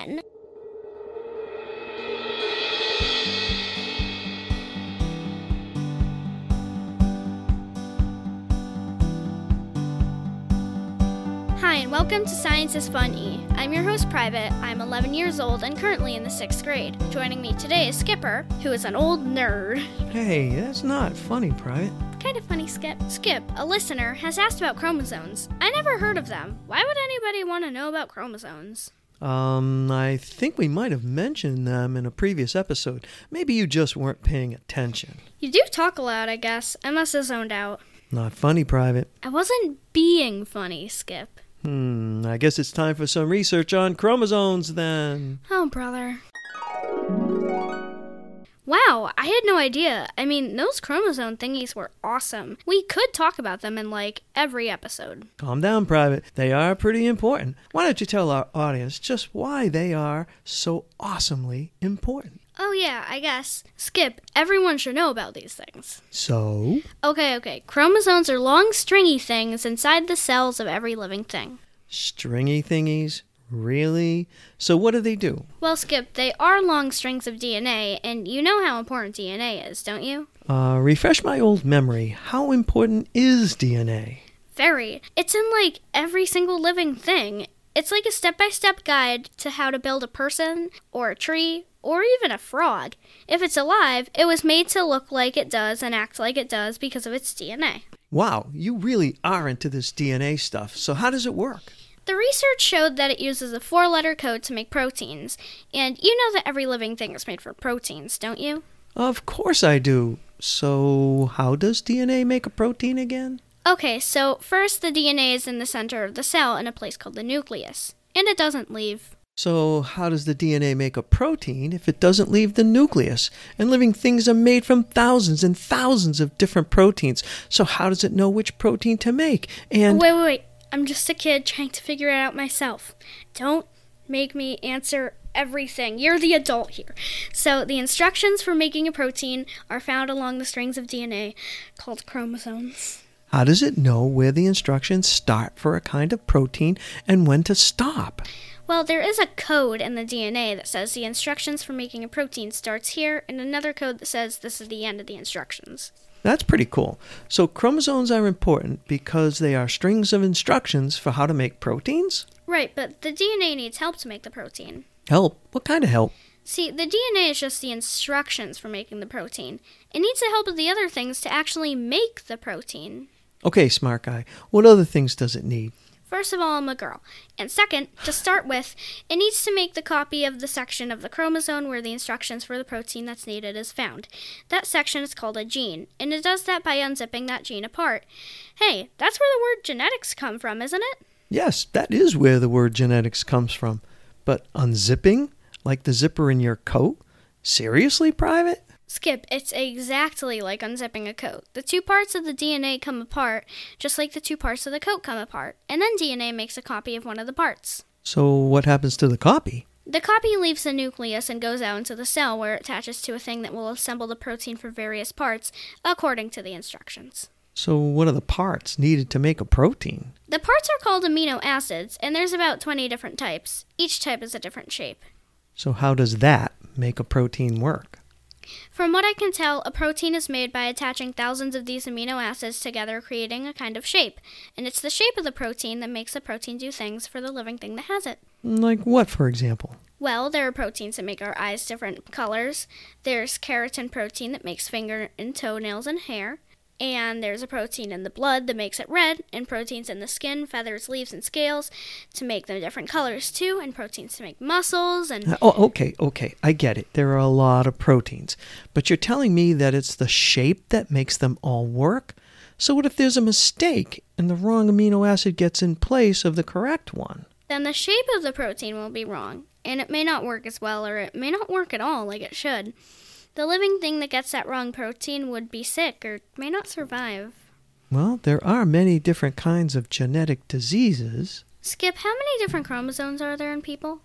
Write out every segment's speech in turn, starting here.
Hi, and welcome to Science is Fun E. I'm your host, Private. I'm 11 years old and currently in the sixth grade. Joining me today is Skipper, who is an old nerd. Hey, that's not funny, Private. Kind of funny, Skip. Skip, a listener, has asked about chromosomes. I never heard of them. Why would anybody want to know about chromosomes? Um, I think we might have mentioned them in a previous episode. Maybe you just weren't paying attention. You do talk a lot, I guess. I must have zoned out. Not funny, Private. I wasn't being funny, Skip. Hmm, I guess it's time for some research on chromosomes then. Oh, brother. Wow, I had no idea. I mean, those chromosome thingies were awesome. We could talk about them in like every episode. Calm down, Private. They are pretty important. Why don't you tell our audience just why they are so awesomely important? Oh, yeah, I guess. Skip, everyone should know about these things. So? Okay, okay. Chromosomes are long, stringy things inside the cells of every living thing. Stringy thingies? Really? So what do they do? Well, Skip, they are long strings of DNA, and you know how important DNA is, don't you? Uh, refresh my old memory. How important is DNA? Very. It's in like every single living thing. It's like a step by step guide to how to build a person, or a tree, or even a frog. If it's alive, it was made to look like it does and act like it does because of its DNA. Wow, you really are into this DNA stuff. So how does it work? The research showed that it uses a four letter code to make proteins. And you know that every living thing is made from proteins, don't you? Of course I do. So, how does DNA make a protein again? Okay, so first the DNA is in the center of the cell in a place called the nucleus. And it doesn't leave. So, how does the DNA make a protein if it doesn't leave the nucleus? And living things are made from thousands and thousands of different proteins. So, how does it know which protein to make? And. Wait, wait, wait. I'm just a kid trying to figure it out myself. Don't make me answer everything. You're the adult here. So, the instructions for making a protein are found along the strings of DNA called chromosomes. How does it know where the instructions start for a kind of protein and when to stop? Well, there is a code in the DNA that says the instructions for making a protein starts here, and another code that says this is the end of the instructions. That's pretty cool. So, chromosomes are important because they are strings of instructions for how to make proteins? Right, but the DNA needs help to make the protein. Help? What kind of help? See, the DNA is just the instructions for making the protein. It needs the help of the other things to actually make the protein. Okay, smart guy. What other things does it need? First of all, I'm a girl. And second, to start with, it needs to make the copy of the section of the chromosome where the instructions for the protein that's needed is found. That section is called a gene, and it does that by unzipping that gene apart. Hey, that's where the word genetics come from, isn't it? Yes, that is where the word genetics comes from. But unzipping? Like the zipper in your coat? Seriously, Private? Skip, it's exactly like unzipping a coat. The two parts of the DNA come apart, just like the two parts of the coat come apart, and then DNA makes a copy of one of the parts. So, what happens to the copy? The copy leaves the nucleus and goes out into the cell where it attaches to a thing that will assemble the protein for various parts according to the instructions. So, what are the parts needed to make a protein? The parts are called amino acids, and there's about 20 different types. Each type is a different shape. So, how does that make a protein work? From what I can tell, a protein is made by attaching thousands of these amino acids together, creating a kind of shape. And it's the shape of the protein that makes the protein do things for the living thing that has it. Like what, for example? Well, there are proteins that make our eyes different colors. There's keratin protein that makes finger and toenails and hair. And there's a protein in the blood that makes it red, and proteins in the skin, feathers, leaves, and scales to make them different colors too, and proteins to make muscles and. Uh, oh, okay, okay. I get it. There are a lot of proteins. But you're telling me that it's the shape that makes them all work? So, what if there's a mistake and the wrong amino acid gets in place of the correct one? Then the shape of the protein will be wrong, and it may not work as well, or it may not work at all like it should. The living thing that gets that wrong protein would be sick or may not survive. Well, there are many different kinds of genetic diseases. Skip, how many different chromosomes are there in people?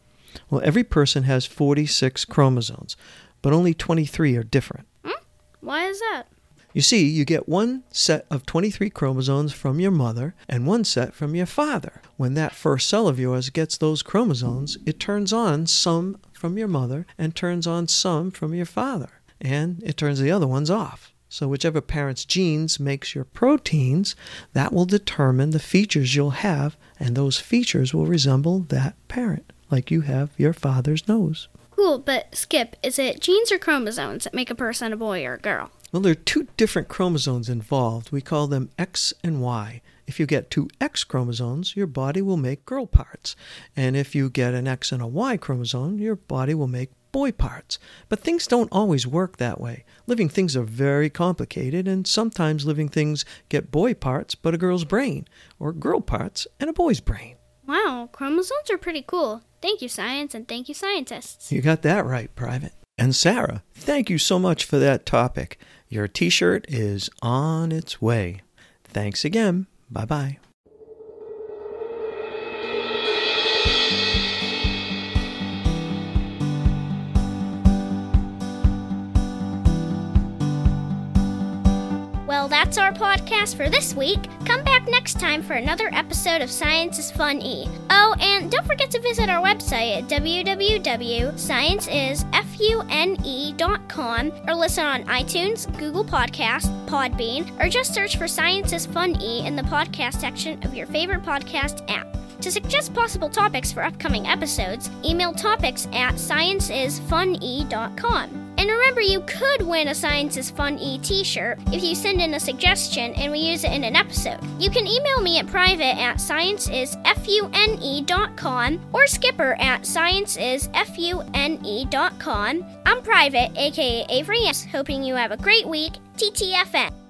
Well, every person has 46 chromosomes, but only 23 are different. Hmm? Why is that? You see, you get one set of 23 chromosomes from your mother and one set from your father. When that first cell of yours gets those chromosomes, it turns on some from your mother and turns on some from your father, and it turns the other ones off. So, whichever parent's genes makes your proteins, that will determine the features you'll have, and those features will resemble that parent, like you have your father's nose. Cool, but Skip, is it genes or chromosomes that make a person a boy or a girl? Well, there are two different chromosomes involved. We call them X and Y. If you get two X chromosomes, your body will make girl parts. And if you get an X and a Y chromosome, your body will make boy parts. But things don't always work that way. Living things are very complicated, and sometimes living things get boy parts but a girl's brain, or girl parts and a boy's brain. Wow, chromosomes are pretty cool. Thank you, science, and thank you, scientists. You got that right, Private. And Sarah, thank you so much for that topic. Your t shirt is on its way. Thanks again. Bye bye. Well, that's our podcast for this week. Come back next time for another episode of Science is Fun E. Oh, and don't forget to visit our website at www.scienceisfune.com or listen on iTunes, Google Podcast, Podbean, or just search for Science is Fun E in the podcast section of your favorite podcast app. To suggest possible topics for upcoming episodes, email topics at scienceisfunE.com. And remember, you could win a Science is Fun E t shirt if you send in a suggestion and we use it in an episode. You can email me at private at scienceisfune.com or skipper at scienceisfune.com. I'm private, aka Avery S. Hoping you have a great week. TTFN.